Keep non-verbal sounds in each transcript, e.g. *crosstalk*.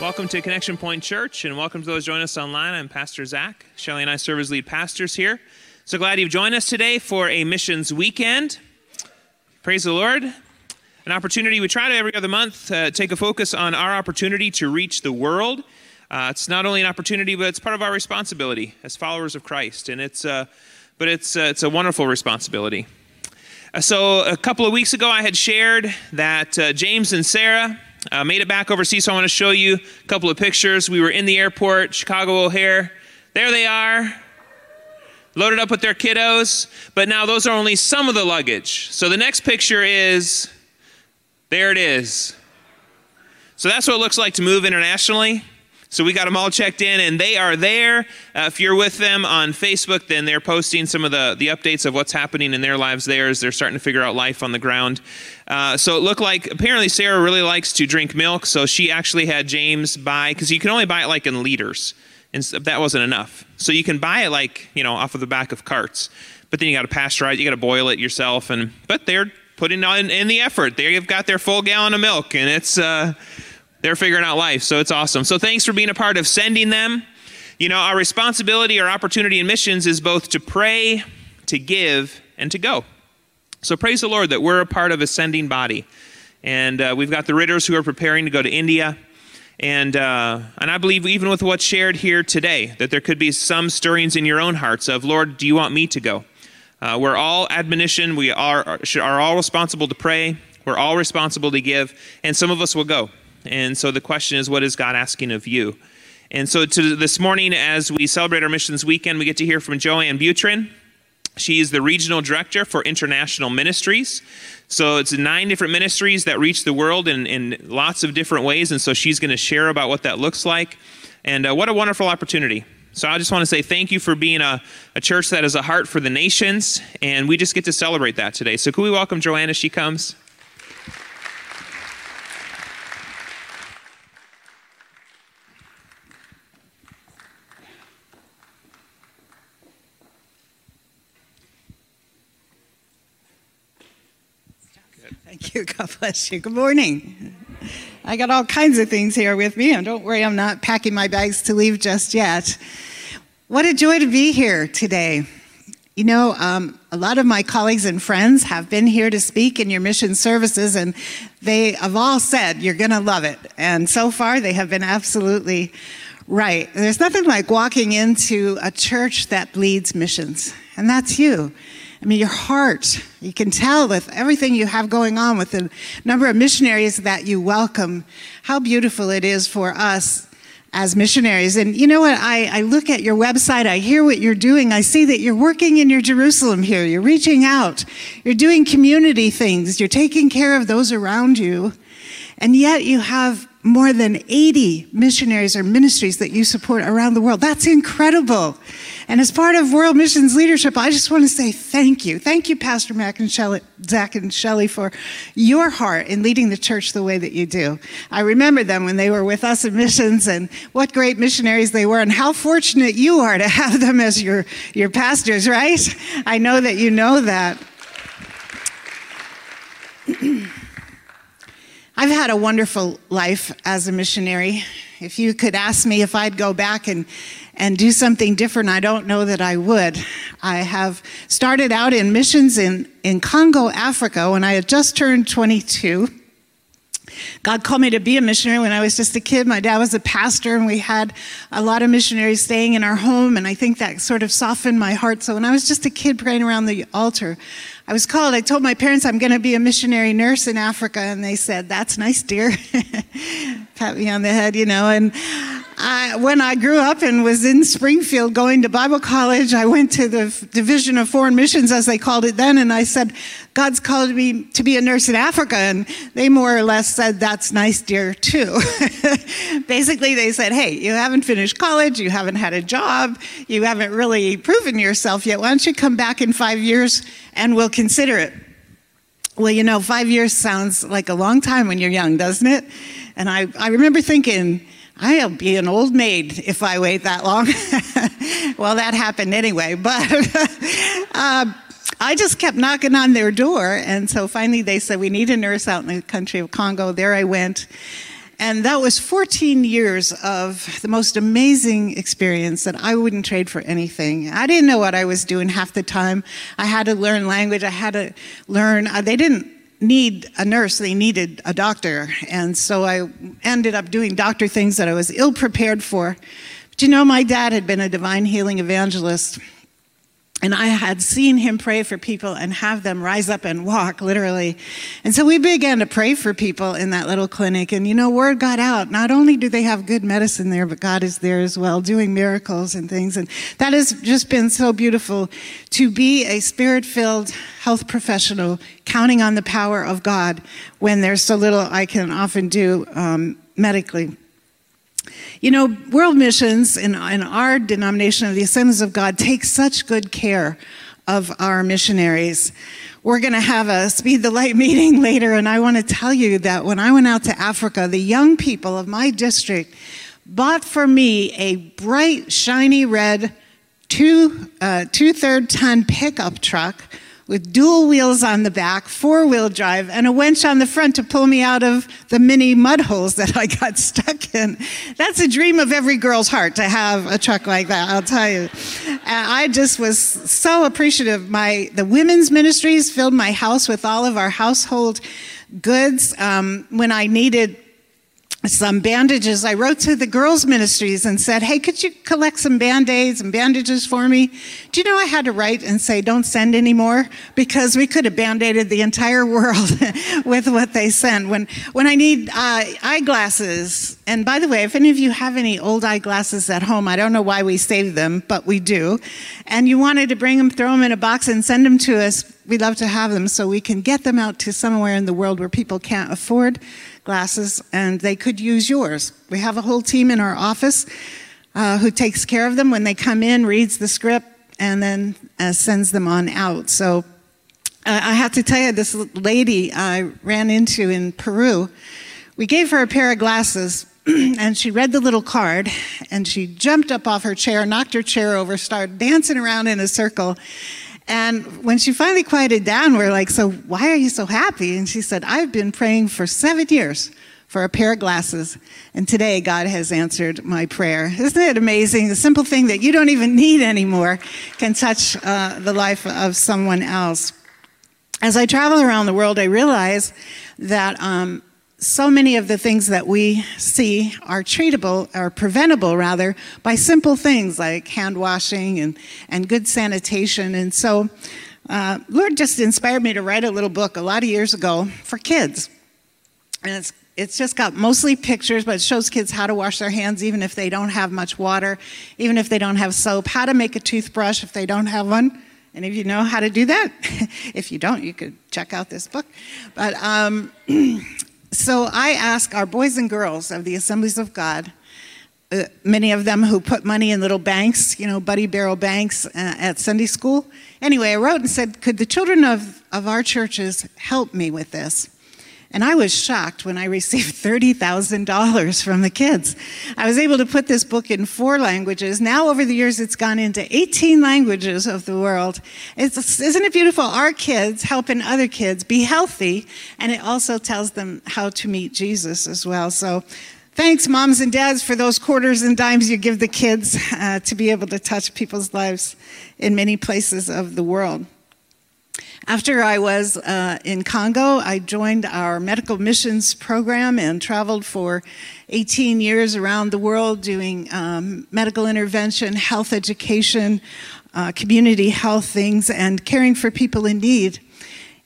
Welcome to Connection Point Church, and welcome to those joining us online. I'm Pastor Zach. Shelly and I serve as lead pastors here. So glad you've joined us today for a missions weekend. Praise the Lord. An opportunity, we try to every other month uh, take a focus on our opportunity to reach the world. Uh, it's not only an opportunity, but it's part of our responsibility as followers of Christ, and it's uh, but it's uh, it's a wonderful responsibility. Uh, so a couple of weeks ago, I had shared that uh, James and Sarah uh, made it back overseas. So I want to show you a couple of pictures. We were in the airport, Chicago O'Hare. There they are, loaded up with their kiddos. But now those are only some of the luggage. So the next picture is there. It is. So that's what it looks like to move internationally. So we got them all checked in, and they are there. Uh, if you're with them on Facebook, then they're posting some of the, the updates of what's happening in their lives there as they're starting to figure out life on the ground. Uh, so it looked like apparently Sarah really likes to drink milk, so she actually had James buy, because you can only buy it like in liters, and that wasn't enough. So you can buy it like, you know, off of the back of carts. But then you got to pasteurize, you got to boil it yourself, and but they're putting in, in the effort. They've got their full gallon of milk, and it's. Uh, they're figuring out life, so it's awesome. So thanks for being a part of sending them. You know, our responsibility, our opportunity in missions is both to pray, to give, and to go. So praise the Lord that we're a part of a sending body. And uh, we've got the Ritters who are preparing to go to India. And, uh, and I believe, even with what's shared here today, that there could be some stirrings in your own hearts of, Lord, do you want me to go? Uh, we're all admonition. We are, are all responsible to pray. We're all responsible to give. And some of us will go. And so the question is, what is God asking of you? And so to this morning, as we celebrate our missions weekend, we get to hear from JoAnn Butrin. She is the regional director for international ministries. So it's nine different ministries that reach the world in, in lots of different ways. And so she's going to share about what that looks like. And uh, what a wonderful opportunity. So I just want to say thank you for being a, a church that has a heart for the nations. And we just get to celebrate that today. So could we welcome JoAnn as she comes? Thank you. God bless you. Good morning. I got all kinds of things here with me, and don't worry, I'm not packing my bags to leave just yet. What a joy to be here today. You know, um, a lot of my colleagues and friends have been here to speak in your mission services, and they have all said you're going to love it. And so far, they have been absolutely right. There's nothing like walking into a church that bleeds missions, and that's you. I mean, your heart, you can tell with everything you have going on with the number of missionaries that you welcome, how beautiful it is for us as missionaries. And you know what? I, I look at your website, I hear what you're doing, I see that you're working in your Jerusalem here, you're reaching out, you're doing community things, you're taking care of those around you, and yet you have more than 80 missionaries or ministries that you support around the world. That's incredible. And as part of World Missions leadership, I just want to say thank you. Thank you, Pastor Mac and Shelley, Zach and Shelley, for your heart in leading the church the way that you do. I remember them when they were with us in missions and what great missionaries they were and how fortunate you are to have them as your, your pastors, right? I know that you know that. *clears throat* I've had a wonderful life as a missionary. If you could ask me if I'd go back and, and do something different, I don't know that I would. I have started out in missions in, in Congo, Africa, when I had just turned 22. God called me to be a missionary when I was just a kid. My dad was a pastor, and we had a lot of missionaries staying in our home, and I think that sort of softened my heart. So when I was just a kid praying around the altar, I was called. I told my parents I'm going to be a missionary nurse in Africa, and they said, That's nice, dear. *laughs* Pat me on the head, you know. And I, when I grew up and was in Springfield going to Bible college, I went to the Division of Foreign Missions, as they called it then, and I said, God's called me to be a nurse in Africa. And they more or less said, That's nice, dear, too. *laughs* Basically, they said, Hey, you haven't finished college, you haven't had a job, you haven't really proven yourself yet. Why don't you come back in five years and we'll consider it? Well, you know, five years sounds like a long time when you're young, doesn't it? And I, I remember thinking, I'll be an old maid if I wait that long. *laughs* well, that happened anyway, but uh, *laughs* I just kept knocking on their door. And so finally they said, We need a nurse out in the country of Congo. There I went. And that was 14 years of the most amazing experience that I wouldn't trade for anything. I didn't know what I was doing half the time. I had to learn language. I had to learn. Uh, they didn't need a nurse, they needed a doctor. And so I ended up doing doctor things that I was ill prepared for. But you know, my dad had been a divine healing evangelist. And I had seen him pray for people and have them rise up and walk, literally. And so we began to pray for people in that little clinic. And you know, word got out. Not only do they have good medicine there, but God is there as well, doing miracles and things. And that has just been so beautiful to be a spirit filled health professional, counting on the power of God when there's so little I can often do um, medically. You know, world missions in, in our denomination of the Assemblies of God take such good care of our missionaries. We're going to have a Speed the Light *laughs* meeting later, and I want to tell you that when I went out to Africa, the young people of my district bought for me a bright, shiny red two, uh, two-third ton pickup truck with dual wheels on the back, four wheel drive, and a winch on the front to pull me out of the many mud holes that I got *laughs* stuck in. That's a dream of every girl's heart to have a truck like that, I'll tell you. And I just was so appreciative. My, the women's ministries filled my house with all of our household goods. Um, when I needed some bandages. I wrote to the girls' ministries and said, Hey, could you collect some band aids and bandages for me? Do you know I had to write and say, Don't send anymore? Because we could have band aided the entire *laughs* world with what they send. When, when I need uh, eyeglasses, and by the way, if any of you have any old eyeglasses at home, I don't know why we save them, but we do, and you wanted to bring them, throw them in a box, and send them to us, we'd love to have them so we can get them out to somewhere in the world where people can't afford glasses and they could use yours. We have a whole team in our office uh, who takes care of them when they come in, reads the script, and then uh, sends them on out. So uh, I have to tell you, this lady I ran into in Peru, we gave her a pair of glasses. *clears throat* and she read the little card and she jumped up off her chair, knocked her chair over, started dancing around in a circle. And when she finally quieted down, we're like, So why are you so happy? And she said, I've been praying for seven years for a pair of glasses. And today, God has answered my prayer. Isn't it amazing? The simple thing that you don't even need anymore can touch uh, the life of someone else. As I travel around the world, I realize that um, so many of the things that we see are treatable, or preventable rather, by simple things like hand washing and, and good sanitation. And so, uh, Lord just inspired me to write a little book a lot of years ago for kids. And it's it's just got mostly pictures, but it shows kids how to wash their hands even if they don't have much water, even if they don't have soap, how to make a toothbrush if they don't have one. Any of you know how to do that? *laughs* if you don't, you could check out this book. But um, *clears throat* So I ask our boys and girls of the Assemblies of God, uh, many of them who put money in little banks, you know, Buddy Barrel banks uh, at Sunday school. Anyway, I wrote and said, Could the children of, of our churches help me with this? And I was shocked when I received *laughs* $30,000 from the kids. I was able to put this book in four languages. Now, over the years, it's gone into 18 languages of the world. It's, isn't it beautiful? Our kids helping other kids be healthy, and it also tells them how to meet Jesus as well. So, thanks, moms and dads, for those quarters and dimes you give the kids uh, to be able to touch people's lives in many places of the world. After I was uh, in Congo, I joined our medical missions program and traveled for 18 years around the world doing um, medical intervention, health education, uh, community health things, and caring for people in need.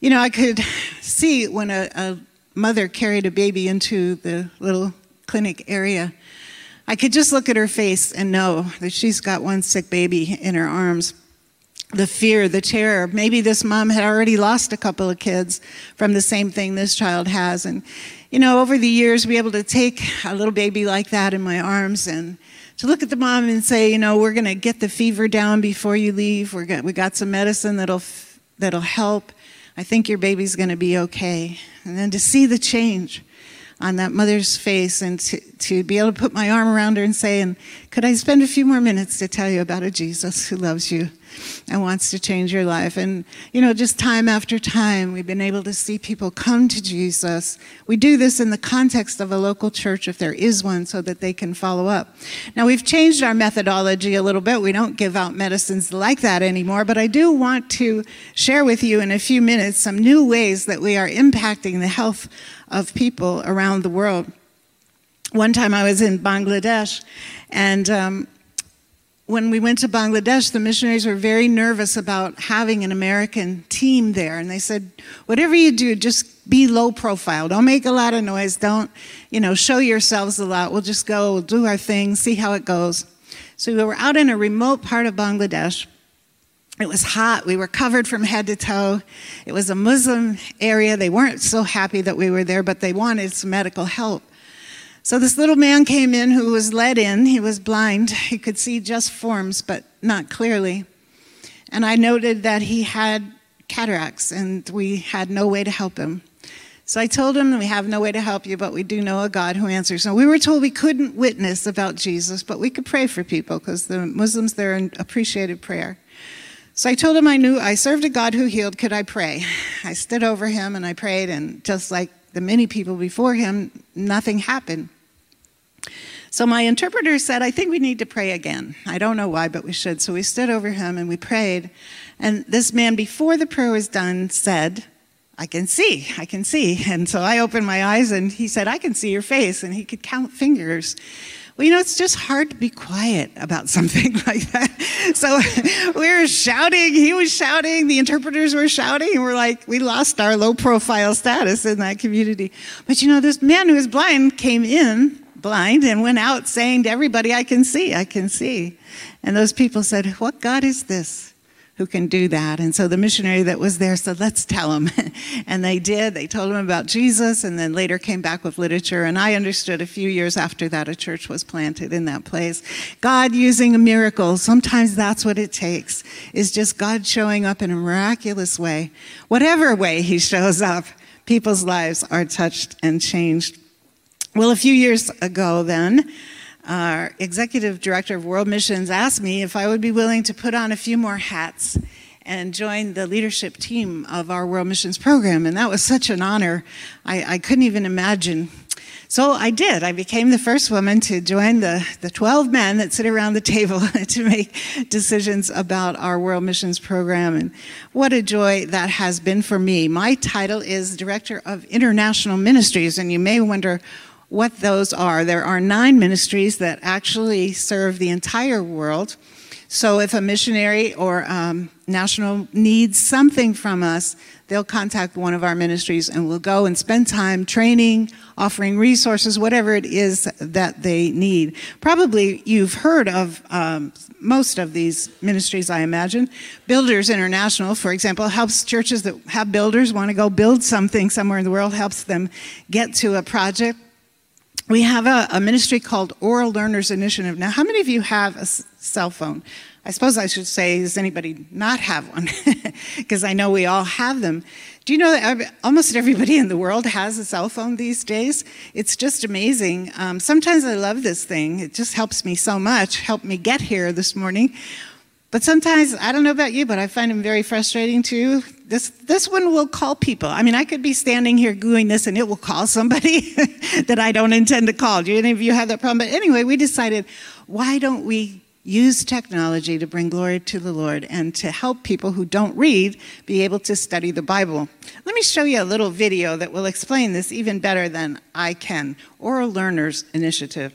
You know, I could see when a, a mother carried a baby into the little clinic area I could just look at her face and know that she's got one sick baby in her arms. The fear, the terror. Maybe this mom had already lost a couple of kids from the same thing this child has. And, you know, over the years, be able to take a little baby like that in my arms and to look at the mom and say, you know, we're going to get the fever down before you leave. We're got, we got some medicine that'll, that'll help. I think your baby's going to be okay. And then to see the change on that mother's face and to, to be able to put my arm around her and say, and could I spend a few more minutes to tell you about a Jesus who loves you and wants to change your life? And, you know, just time after time, we've been able to see people come to Jesus. We do this in the context of a local church, if there is one, so that they can follow up. Now, we've changed our methodology a little bit. We don't give out medicines like that anymore, but I do want to share with you in a few minutes some new ways that we are impacting the health of people around the world. One time I was in Bangladesh, and um, when we went to Bangladesh, the missionaries were very nervous about having an American team there. And they said, whatever you do, just be low profile. Don't make a lot of noise. Don't, you know, show yourselves a lot. We'll just go, we'll do our thing, see how it goes. So we were out in a remote part of Bangladesh. It was hot. We were covered from head to toe. It was a Muslim area. They weren't so happy that we were there, but they wanted some medical help. So this little man came in who was led in. He was blind. He could see just forms, but not clearly. And I noted that he had cataracts and we had no way to help him. So I told him, We have no way to help you, but we do know a God who answers. So we were told we couldn't witness about Jesus, but we could pray for people because the Muslims there appreciated prayer. So I told him I knew I served a God who healed. Could I pray? I stood over him and I prayed, and just like the many people before him, nothing happened. So my interpreter said, I think we need to pray again. I don't know why, but we should. So we stood over him and we prayed. And this man, before the prayer was done, said, I can see, I can see. And so I opened my eyes and he said, I can see your face. And he could count fingers. Well, you know, it's just hard to be quiet about *laughs* something like that. So *laughs* we were shouting, he was shouting, the interpreters were shouting, and we're like, we lost our low profile status in that community. But you know, this man who was blind came in blind and went out saying to everybody, I can see, I can see. And those people said, What God is this? Who can do that. And so the missionary that was there said, let's tell them. *laughs* and they did. They told him about Jesus and then later came back with literature. And I understood a few years after that a church was planted in that place. God using a miracle, sometimes that's what it takes, is just God showing up in a miraculous way. Whatever way he *laughs* shows up, people's lives are touched and changed. Well, a few years ago then, our executive director of World Missions asked me if I would be willing to put on a few more hats and join the leadership team of our World Missions program. And that was such an honor. I, I couldn't even imagine. So I did. I became the first woman to join the, the 12 men that sit around the table *laughs* to make decisions about our World Missions program. And what a joy that has been for me. My title is Director of International Ministries. And you may wonder, what those are. There are nine ministries that actually serve the entire world. So if a missionary or um, national needs something from us, they'll contact one of our ministries and we'll go and spend time training, offering resources, whatever it is that they need. Probably you've heard of um, most of these ministries, I imagine. Builders International, for example, helps churches that have builders want to go build something somewhere in the world, helps them get to a project we have a, a, ministry called Oral Learners Initiative. Now, how many of you have a s- cell phone? I suppose I should say, does anybody not have one? *laughs* Because I know we all have them. Do you know that almost everybody in the world has a cell phone these days? It's just amazing. Um, sometimes I love this thing. It just helps me so much, helped me get here this morning. But sometimes, I don't know about you, but I find them very frustrating too. This, this one will call people. I mean, I could be standing here doing this and it will call somebody *laughs* that I don't intend to call. Do any of you have that problem? But anyway, we decided, why don't we use technology to bring glory to the Lord and to help people who don't read be able to study the Bible. Let me show you a little video that will explain this even better than I can. Oral Learners Initiative.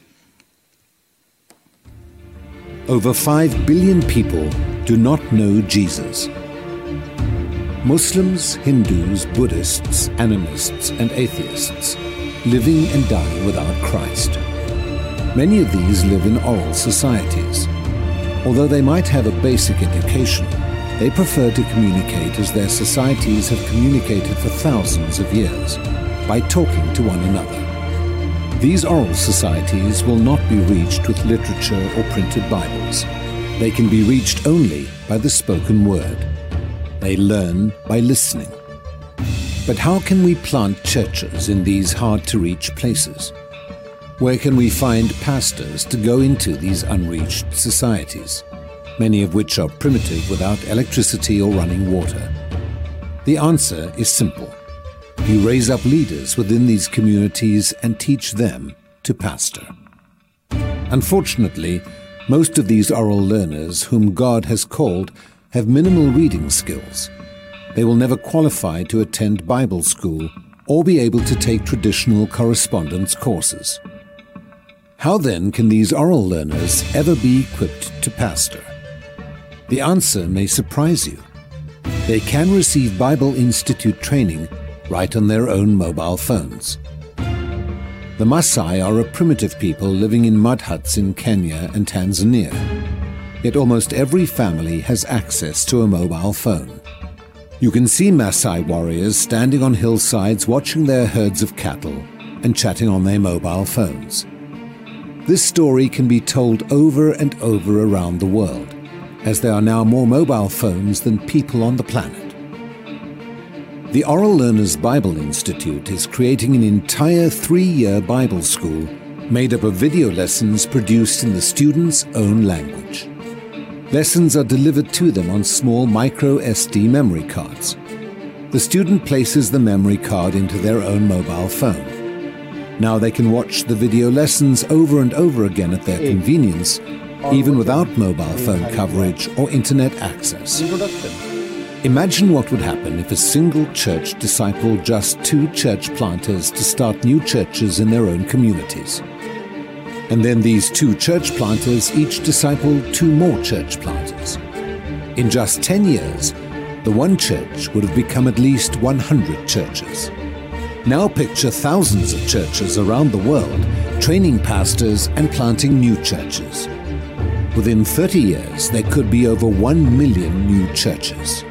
Over 5 billion people do not know Jesus. Muslims, Hindus, Buddhists, animists, and atheists living and dying without Christ. Many of these live in oral societies. Although they might have a basic education, they prefer to communicate as their societies have communicated for thousands of years, by talking to one another. These oral societies will not be reached with literature or printed Bibles. They can be reached only by the spoken word. They learn by listening. But how can we plant churches in these hard to reach places? Where can we find pastors to go into these unreached societies, many of which are primitive without electricity or running water? The answer is simple you raise up leaders within these communities and teach them to pastor. Unfortunately, most of these oral learners whom God has called have minimal reading skills. They will never qualify to attend Bible school or be able to take traditional correspondence courses. How then can these oral learners ever be equipped to pastor? The answer may surprise you. They can receive Bible Institute training right on their own mobile phones. The Maasai are a primitive people living in mud huts in Kenya and Tanzania. Yet almost every family has access to a mobile phone. You can see Maasai warriors standing on hillsides watching their herds of cattle and chatting on their mobile phones. This story can be told over and over around the world, as there are now more mobile phones than people on the planet. The Oral Learners Bible Institute is creating an entire three year Bible school made up of video lessons produced in the student's own language. Lessons are delivered to them on small micro SD memory cards. The student places the memory card into their own mobile phone. Now they can watch the video lessons over and over again at their convenience, even without mobile phone coverage or internet access. Imagine what would happen if a single church discipled just two church planters to start new churches in their own communities. And then these two church planters each discipled two more church planters. In just 10 years, the one church would have become at least 100 churches. Now picture thousands of churches around the world training pastors and planting new churches. Within 30 years, there could be over 1 million new churches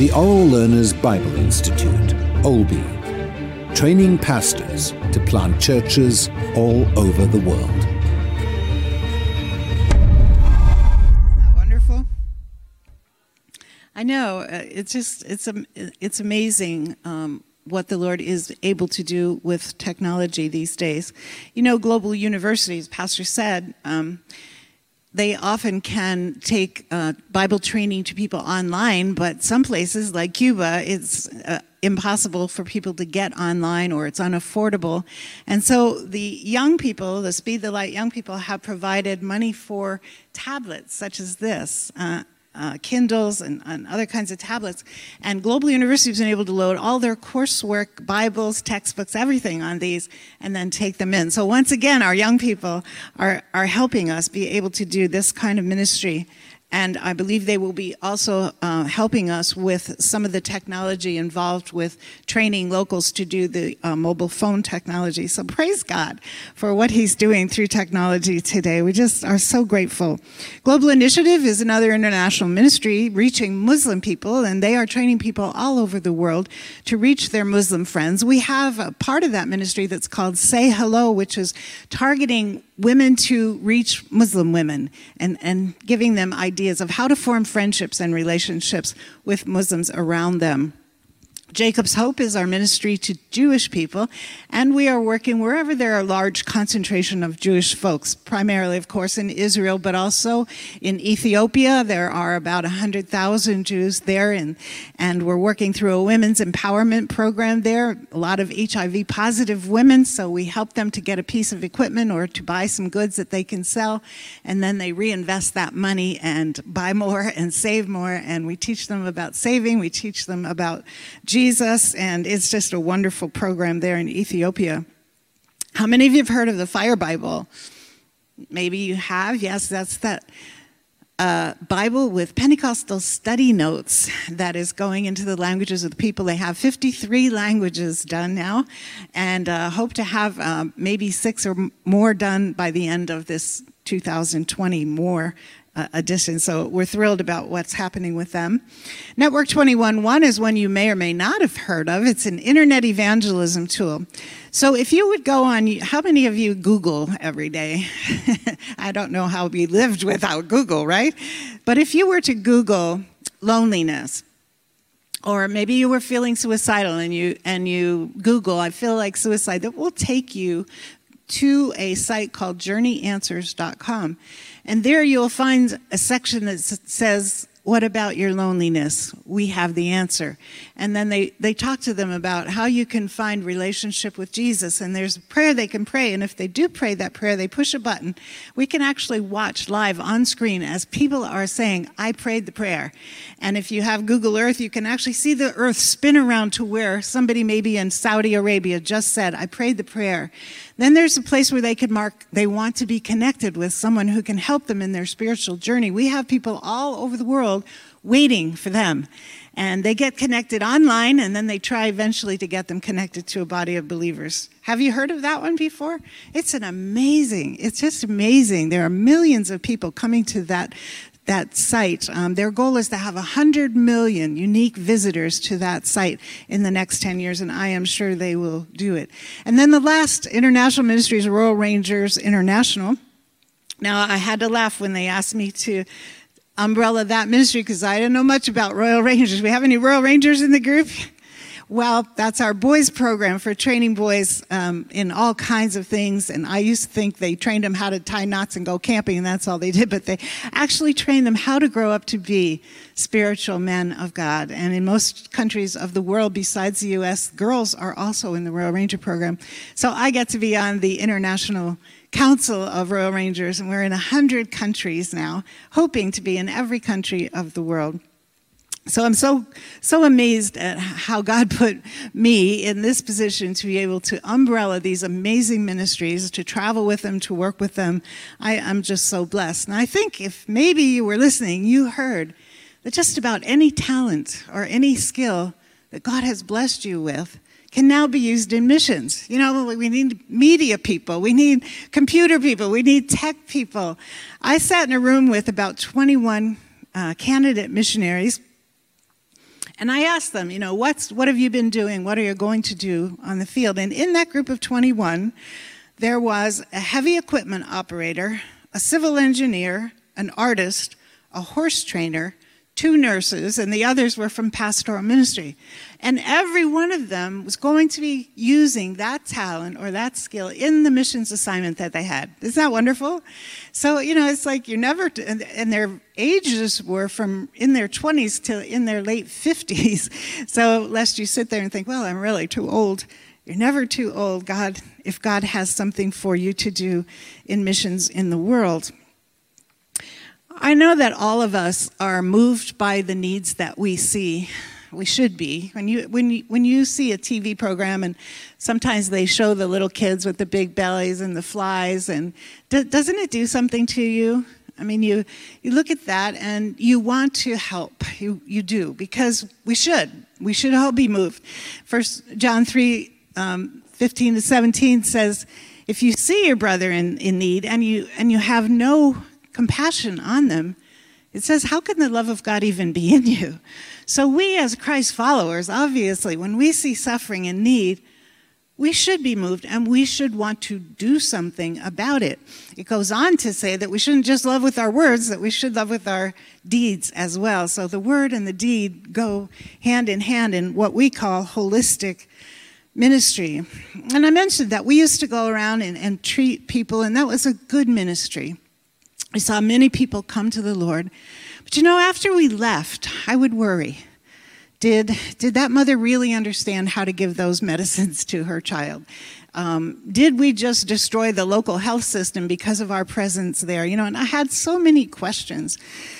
the Oral Learners Bible Institute, OLBI, training pastors to plant churches all over the world. Isn't that wonderful? I know uh, it's just it's it's amazing um, what the Lord is able to do with technology these days. You know, global universities, Pastor said. Um, they often can take uh, Bible training to people online, but some places like Cuba, it's uh, impossible for people to get online or it's unaffordable. And so the young people, the Speed the Light young people, have provided money for tablets such as this. Uh, uh, Kindles and, and, other kinds of tablets. And Global University has been able to load all their coursework, Bibles, textbooks, everything on these, and then take them in. So once again, our young people are, are helping us be able to do this kind of ministry and I believe they will be also uh, helping us with some of the technology involved with training locals to do the uh, mobile phone technology. So praise God for what He's doing through technology today. We just are so grateful. Global Initiative is another international ministry reaching Muslim people, and they are training people all over the world to reach their Muslim friends. We have a part of that ministry that's called Say Hello, which is targeting women to reach Muslim women and, and giving them ideas of how to form friendships and relationships with Muslims around them. Jacob's Hope is our ministry to Jewish people, and we are working wherever there are large concentration of Jewish folks, primarily, of course, in Israel, but also in Ethiopia. There are about 100,000 Jews there, and, and we're working through a women's empowerment program there. A lot of HIV positive women, so we help them to get a piece of equipment or to buy some goods that they can sell, and then they reinvest that money and buy more and save more, and we teach them about saving, we teach them about Jesus Jesus, and it's just a wonderful program there in Ethiopia. How many of you have heard of the Fire Bible? Maybe you have. Yes, that's that a Bible with Pentecostal study notes that is going into the languages of the people. They have 53 languages done now, and uh, hope to have uh, maybe six or more done by the end of this 2020 more edition. So we're thrilled about what's happening with them. Network 21.1 is one you may or may not have heard of. It's an internet evangelism tool. So if you would go on, how many of you Google every day? *laughs* I don't know how we lived without Google, right? But if you were to Google loneliness, or maybe you were feeling suicidal and you and you google i feel like suicide that will take you to a site called journeyanswers.com and there you'll find a section that says what about your loneliness? We have the answer. And then they, they talk to them about how you can find relationship with Jesus. And there's a prayer they can pray. And if they do pray that prayer, they push a button. We can actually watch live on screen as people are saying, I prayed the prayer. And if you have Google Earth, you can actually see the earth spin around to where somebody maybe in Saudi Arabia just said, I prayed the prayer. Then there's a place where they could mark they want to be connected with someone who can help them in their spiritual journey. We have people all over the world waiting for them. And they get connected online, and then they try eventually to get them connected to a body of believers. Have you heard of that one before? It's an amazing, it's just amazing. There are millions of people coming to that that site. Um, their goal is to have 100 million unique visitors to that site in the next 10 years, and I am sure they will do it. And then the last international ministry is Royal Rangers International. Now, I had to laugh when they asked me to umbrella that ministry because I didn't know much about Royal Rangers. We have any Royal Rangers in the group? *laughs* Well, that's our boys program for training boys um, in all kinds of things. And I used to think they trained them how to tie knots and go camping, and that's all they did. *laughs* But they actually trained them how to grow up to be spiritual men of God. And in most countries of the world, besides the U.S., girls are also in the Royal Ranger program. So I get to be on the international council of Royal Rangers, and we're in 100 countries now, hoping to be in every country of the world. So I'm so so amazed at how God put me in this position to be able to umbrella these amazing ministries, to travel with them, to work with them. I, am just so blessed. And I think if maybe you were listening, you heard that just about any talent or any skill that God has blessed you with can now be used in missions. You know, we need media people, we need computer people, we need tech people. I sat in a room with about 21 uh, candidate missionaries and I asked them, you know, what's, what have you been doing? What are you going to do on the field? And in that group of 21, there was a heavy equipment operator, a civil engineer, an artist, a horse trainer, two nurses, and the others were from pastoral ministry. And every one of them was going to be using that talent or that skill in the missions assignment that they had. Isn't that wonderful? So, you know, it's like you're never, and, and their ages were from in their 20s to in their late 50s. *laughs* So, lest you sit there and think, well, I'm really too old. You're never too old, God, if God has something for you to do in missions in the world. I know that all of us are moved by the needs that we see. We should be. When you, when you, when you see a TV program and sometimes they show the little kids with the big bellies and the flies, and doesn't it do something to you? I mean, you, you look at that and you want to help. You, you do, because we should. We should all be moved. First John 3 um, 15 to 17 says, If you see your brother in, in need and you, and you have no compassion on them, it says, How can the love of God even be in you? So, we as Christ followers, obviously, when we see suffering and need, we should be moved and we should want to do something about it. It goes on to say that we shouldn't just love with our words, that we should love with our deeds as well. So the word and the deed go hand in hand in what we call holistic ministry. And I mentioned that we used to go around and, and treat people, and that was a good ministry. I saw many people come to the Lord. But you know, after we left, I would worry. Did, did that mother really understand how to give those *laughs* medicines to her child? Um, did we just destroy the local health system because of our presence there? You know, and I had so many questions.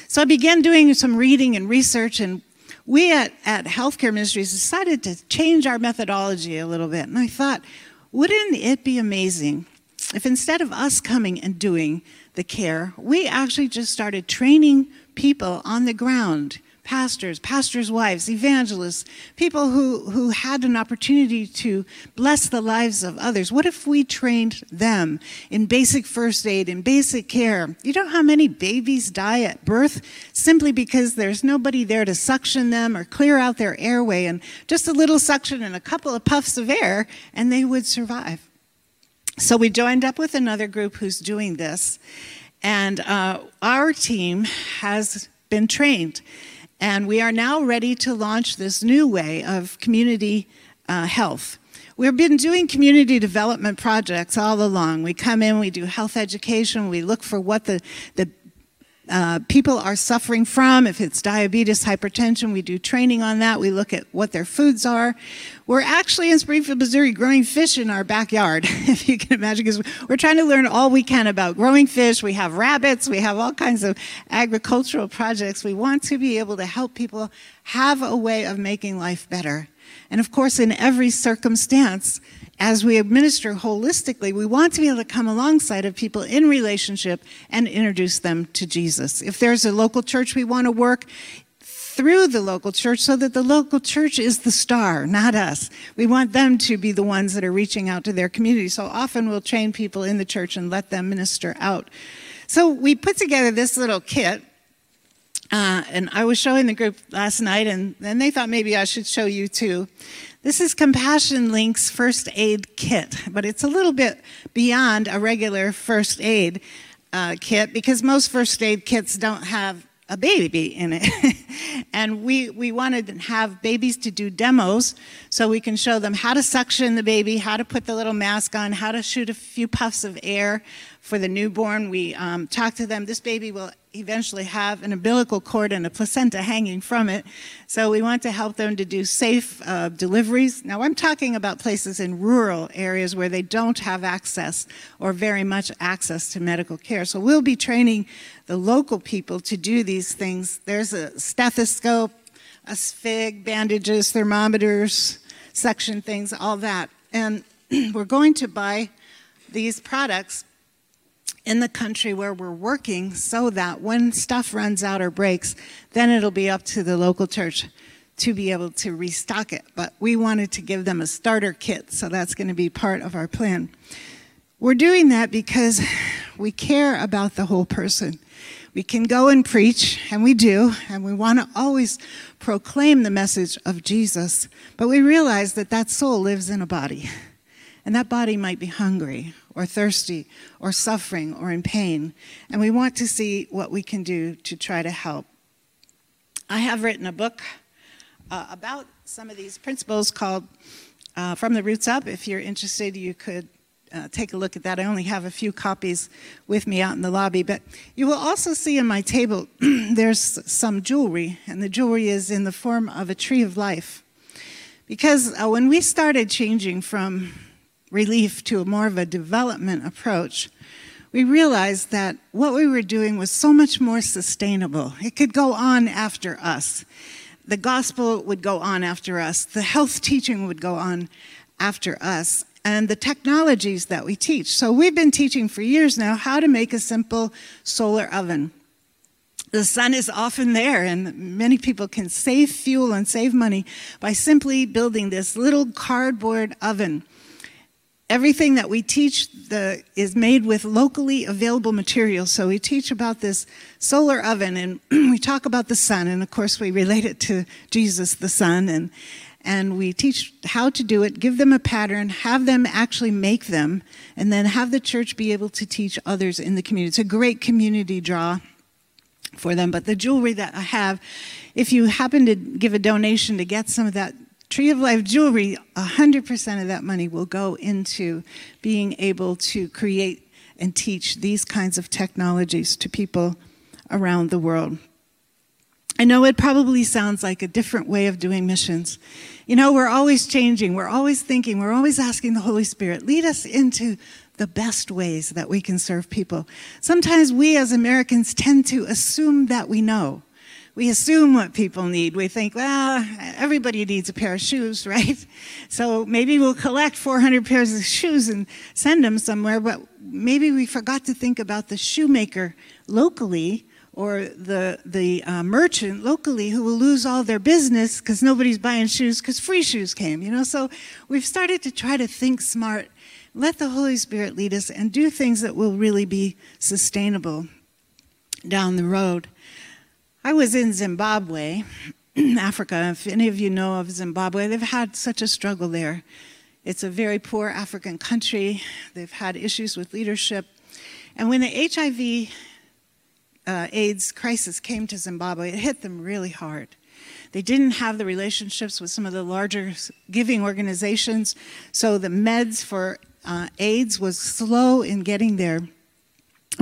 So I began doing some reading and research, and we at, at Healthcare Ministries decided to change our methodology a little bit. And I thought, wouldn't it be amazing if instead of us coming and doing the care, we actually just started training people on the ground pastors, pastors' wives, evangelists, people who, who had an opportunity to bless the lives of others. What if we trained them in basic first aid, in basic care? You know how many babies die at birth simply because there's nobody there to suction them or clear out their airway and just a little suction and a couple of puffs of air and they would survive. So we joined up with another group who's doing this, and uh, our team has been trained. And we are now ready to launch this new way of community uh, health. We've been doing community development projects all along. We come in, we do health education, we look for what the, the uh, people are suffering from. If it's diabetes, hypertension, we do training on that. We look at what their foods are. We're actually in Springfield, Missouri, growing fish in our backyard, *laughs* if you can imagine, because we're trying to learn all we can about growing fish. We have rabbits, we have all kinds of agricultural projects. We want to be able to help people have a way of making life better. And of course, in every circumstance, as we administer holistically, we want to be able to come alongside of people in relationship and introduce them to Jesus. If there's a local church we want to work through the local church so that the local church is the star, not us. We want them to be the ones that are reaching out to their community. So often we'll train people in the church and let them minister out. So we put together this little kit. Uh, and I was showing the group last night, and then they thought maybe I should show you too. This is Compassion Link's first aid kit, but it's a little bit beyond a regular first aid uh, kit because most first aid kits don't have a baby in it. *laughs* and we, we wanted to have babies to do demos so we can show them how to suction the baby, how to put the little mask on, how to shoot a few puffs of air for the newborn. We um, talk to them. This baby will eventually have an umbilical cord and a placenta hanging from it. So we want to help them to do safe uh, deliveries. Now, I'm talking about places in rural areas where they don't have access or very much access to medical care. So we'll be training the local people to do these things. There's a stethoscope, a sphyg, bandages, thermometers, suction things, all that. And *clears throat* we're going to buy these products in the country where we're working so that when stuff runs out or breaks, then it'll be up to the local church to be able to restock it. But we wanted to give them a starter kit, so that's going to be part of our plan. We're doing that because we care about the whole person. We can go and preach, and we do, and we want to always proclaim the message of Jesus, but we realize that that soul lives in a body, and that body might be hungry or thirsty or suffering or in pain. And we want to see what we can do to try to help. I have written a book uh, about some of these principles called uh, From the Roots Up. If you're interested, you could uh, take a look at that. I only have a few copies with me out in the lobby, but you will also see in my table *clears throat* there's some jewelry, and the jewelry is in the form of a tree of life. Because uh, when we started changing from relief to a more of a development approach, we realized that what we were doing was so much more sustainable. It could go on after us. The gospel would go on after us. The health teaching would go on after us. And the technologies that we teach. So we've been teaching for years now how to make a simple solar oven. The sun is often there, and many people can save fuel and save money by simply building this little cardboard oven everything that we teach the, is made with locally available materials. So we teach about this solar oven and *clears throat* we talk about the sun. And of course, we relate it to Jesus, the Son. And, and we teach how to do it, give them a pattern, have them actually make them, and then have the church be able to teach others in the community. It's a great community draw for them. But the jewelry that I have, if you happen to give a donation to get some of that Tree of Life jewelry, 100% of that money will go into being able to create and teach these kinds of technologies to people around the world. I know it probably sounds like a different way of doing missions. You know, we're always changing, we're always thinking, we're always asking the Holy Spirit, lead us into the best ways that we can serve people. Sometimes we as Americans tend to assume that we know. We assume what people need. We think, well, everybody needs a pair of shoes, *laughs* right? So maybe we'll collect 400 pairs of shoes and send them somewhere, but maybe we forgot to think about the shoemaker locally or the, the uh, merchant locally who will lose all their business because nobody's buying shoes because free shoes came, you know? So we've started to try to think smart, let the Holy Spirit lead us, and do things that will really be sustainable down the road. I was in Zimbabwe, *clears throat* Africa. If any of you know of Zimbabwe, they've had such a struggle there. It's a very poor African country. They've had issues with leadership. And when the HIV uh, AIDS crisis came to Zimbabwe, it hit them really hard. They didn't have the relationships with some of the larger giving organizations, so the meds for uh, AIDS was slow in getting there.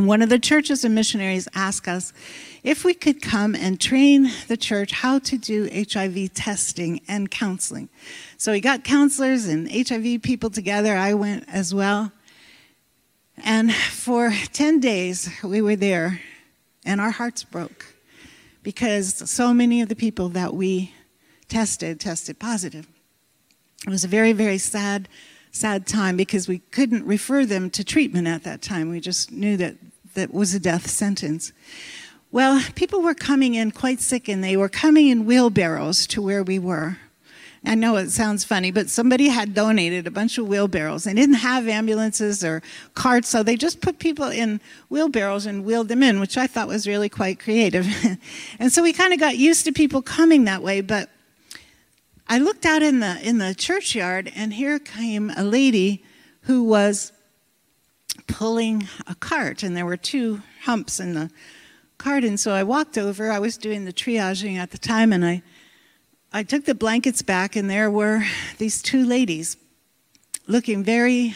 One of the churches and missionaries asked us if we could come and train the church how to do HIV testing and counseling. So we got counselors and HIV people together. I went as well. And for 10 days, we were there and our hearts broke because so many of the people that we tested tested positive. It was a very, very sad, sad time because we couldn't refer them to treatment at that time. We just knew that that was a death sentence. Well, people were coming in quite sick and they were coming in wheelbarrows to where we were. I know it sounds funny, but somebody had donated a bunch of wheelbarrows. They didn't have ambulances or carts, so they just put people in wheelbarrows and wheeled them in, which I thought was really quite creative. *laughs* and so we kind of got used to people coming that way, but I looked out in the in the churchyard and here came a lady who was pulling a cart and there were two humps in the cart and so I walked over. I was doing the triaging at the time and I I took the blankets back, and there were these two ladies looking very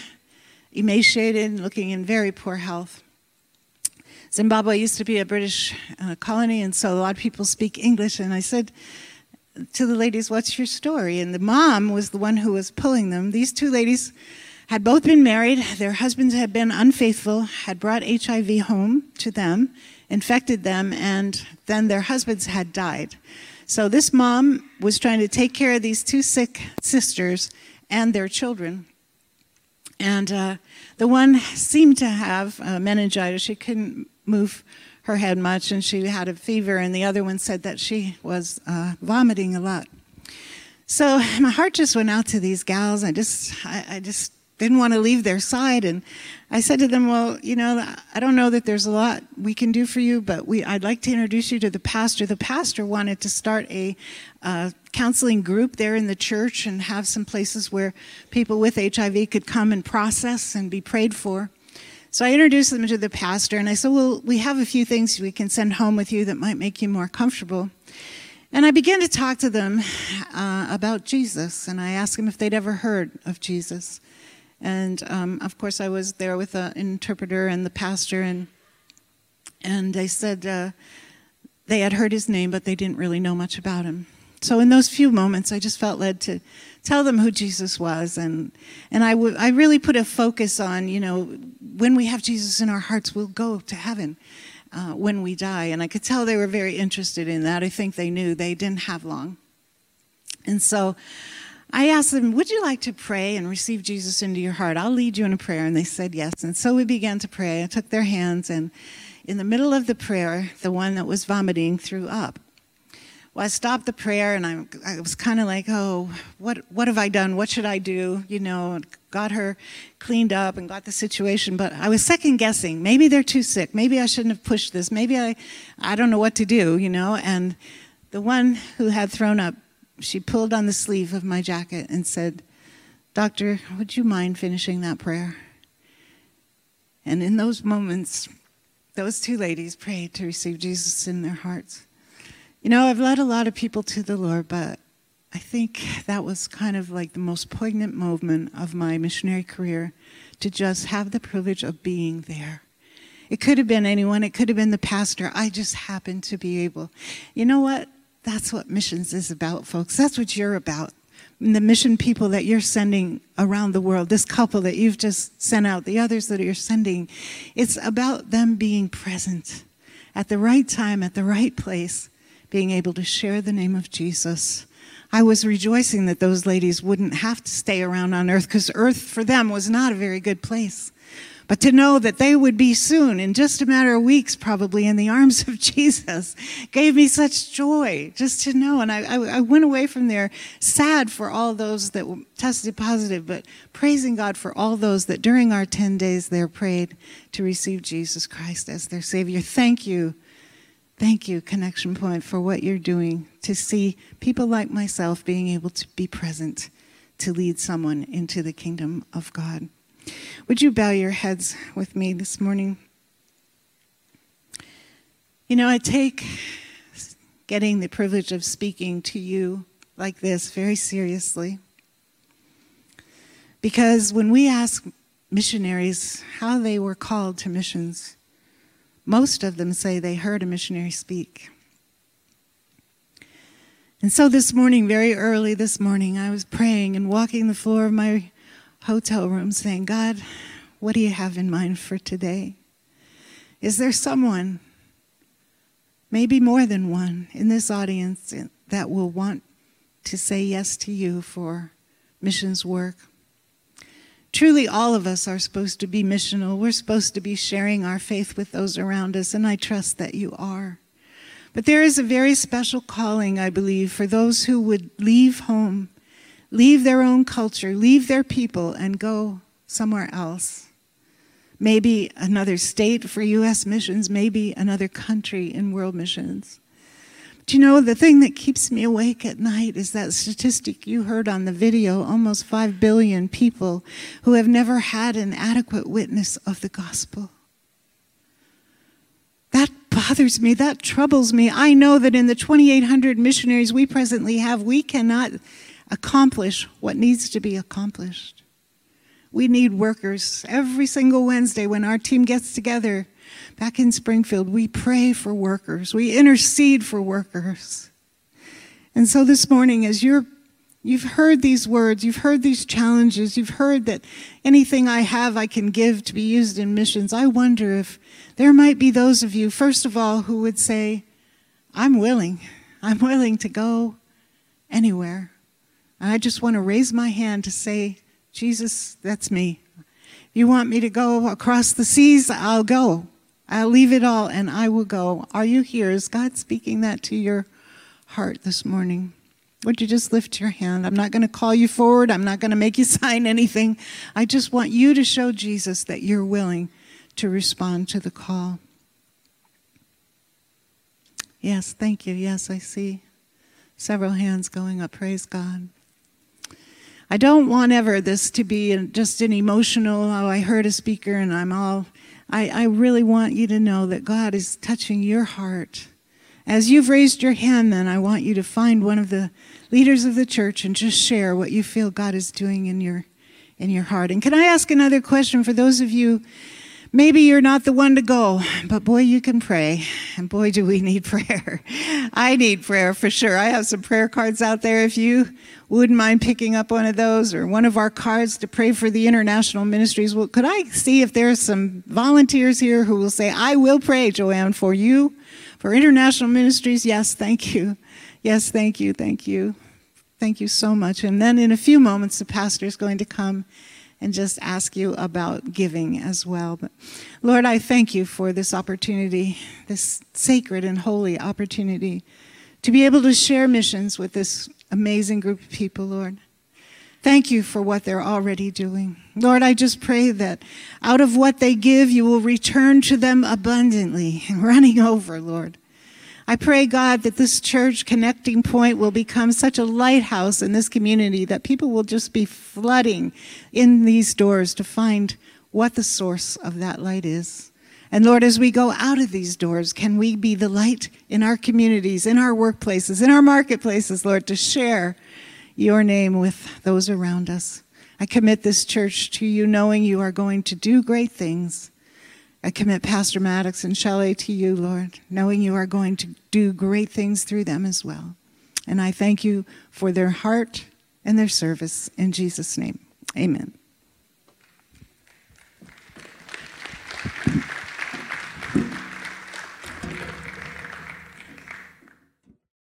emaciated, looking in very poor health. Zimbabwe used to be a British uh, colony, and so a lot of people speak English. And I said to the ladies, What's your story? And the mom was the one who was pulling them. These two ladies had both been married, their husbands had been unfaithful, had brought HIV home to them, infected them, and then their husbands had died. So this mom was trying to take care of these two sick sisters and their children. And uh, the one seemed to have uh, meningitis. She couldn't move her head much, and she had a fever. And the other one said that she was uh, vomiting a lot. So my heart just went out to these gals. I just, I, I just didn't want to leave their side. And I said to them, Well, you know, I don't know that there's a lot we can do for you, but we, I'd like to introduce you to the pastor. The pastor wanted to start a uh, counseling group there in the church and have some places where people with HIV could come and process and be prayed for. So I introduced them to the pastor, and I said, Well, we have a few things we can send home with you that might make you more comfortable. And I began to talk to them uh, about Jesus, and I asked them if they'd ever heard of Jesus. And um, of course, I was there with an interpreter and the pastor, and and they said uh, they had heard his name, but they didn't really know much about him. So in those few moments, I just felt led to tell them who Jesus was, and and I, I really put a focus on you know when we have Jesus in our hearts, we'll go to heaven. Uh, when we die. And I could tell they were very interested in that. I think they knew they didn't have long. And so I asked them, Would you like to pray and receive Jesus into your heart? I'll lead you in a prayer. And they said yes. And so we began to pray. I took their hands, and in the middle of the prayer, the one that was vomiting threw up. Well, I stopped the prayer and I, I was kind of like, oh, what, what have I done? What should I do? You know, got her cleaned up and got the situation, but I was second guessing. Maybe they're too sick. Maybe I shouldn't have pushed this. Maybe I, I don't know what to do, you know. And the one who had thrown up she pulled on the sleeve of my jacket and said, Doctor, would you mind finishing that prayer? And in those moments, those two ladies prayed to receive Jesus in their hearts. You know, I've led a lot of people to the Lord, but I think that was kind of like the most poignant moment of my missionary career to just have the privilege of being there. It could have been anyone, it could have been the pastor. I just happened to be able. You know what? That's what missions is about, folks. That's what you're about. And the mission people that you're sending around the world, this couple that you've just sent out, the others that you're sending, it's about them being present at the right time, at the right place, being able to share the name of Jesus. I was rejoicing that those ladies wouldn't have to stay around on earth because earth for them was not a very good place. But to know that they would be soon, in just a matter of weeks, probably in the arms of *laughs* Jesus, gave me such joy just to know. And I, I, I went away from there sad for all those that tested positive, but praising God for all those that during our 10 days there prayed to receive Jesus Christ as their Savior. Thank you. Thank you, Connection Point, for what you're doing to see people like myself being able to be present to lead someone into the kingdom of God. Would you bow your heads with me this morning? You know, I take getting the privilege of speaking to you like this very seriously. Because when we ask missionaries how they were called to missions, most of them say they heard a missionary speak. And so this morning, very early this morning, I was praying and walking the floor of my hotel room saying, God, what do you have in mind for today? Is there someone, maybe more than one, in this audience that will want to say yes to you for missions work? Truly, all of us are supposed to be missional. We're supposed to be sharing our faith with those around us, and I trust that you are. But there is a very special calling, I believe, for those who would leave home leave their own culture, leave their people, and go somewhere else. Maybe another state for U.S. missions, maybe another country in world missions. But you know, the thing that keeps me awake at night is that statistic you heard on the video almost 5 billion people who have never had an adequate witness of the gospel. That bothers me. That troubles me. I know that in the 2,800 missionaries we presently have, we cannot accomplish what needs to be accomplished. We need workers. Every single Wednesday when our team gets together back in Springfield, we pray for workers. We intercede for workers. And so this morning, as you're You've heard these words, you've heard these challenges, you've heard that anything I have I can give to be used in missions. I wonder if there might be those of you, first of all, who would say, I'm willing. I'm willing to go anywhere. And I just want to raise my hand to say, Jesus, that's me. You want me to go across the seas? I'll go. I'll leave it all and I will go. Are you here? Is God speaking that to your heart this morning? Would you just lift your hand? I'm not going to call you forward. I'm not going to make you *laughs* sign anything. I just want you to show Jesus that you're willing to respond to the call. Yes, thank you. Yes, I see several hands going up. Praise God. I don't want ever this to be just an emotional, oh, I heard a speaker and I'm all. I, I really want you to know that God is touching your heart. As you've raised your hand, then I want you to find one of the leaders of the church and just share what you feel God is doing in your in your heart. And can I ask another question for those of you Maybe you're not the one to go, but boy, you can pray. And boy, do we need *laughs* prayer. I need prayer for sure. I have some prayer cards out there. If you wouldn't mind picking up one of those or one of our cards to pray for the international ministries, well, could I see if there's some volunteers here who will say, I will pray, JoAnn, for you, for international ministries? Yes, thank you. Yes, thank you. Thank you. Thank you so much. And then in a few moments, the pastor is going to come and just ask you about giving as well. But Lord, I thank you for this opportunity, this sacred and holy opportunity to be able to share missions with this amazing group of people, Lord. Thank you for what they're already doing. Lord, I just pray that out of what they give, you will return to them abundantly, and *laughs* running over, Lord. I pray, God, that this church connecting point will become such a lighthouse in this community that people will just be flooding in these doors to find what the source of that light is. And Lord, as we go out of these doors, can we be the light in our communities, in our workplaces, in our marketplaces, Lord, to share your name with those around us. I commit this church to you, knowing you are going to do great things. I commit Pastor Maddox and Shelley to you, Lord, knowing you are going to do great things through them as well. And I thank you for their heart and their service. In Jesus' name, amen you.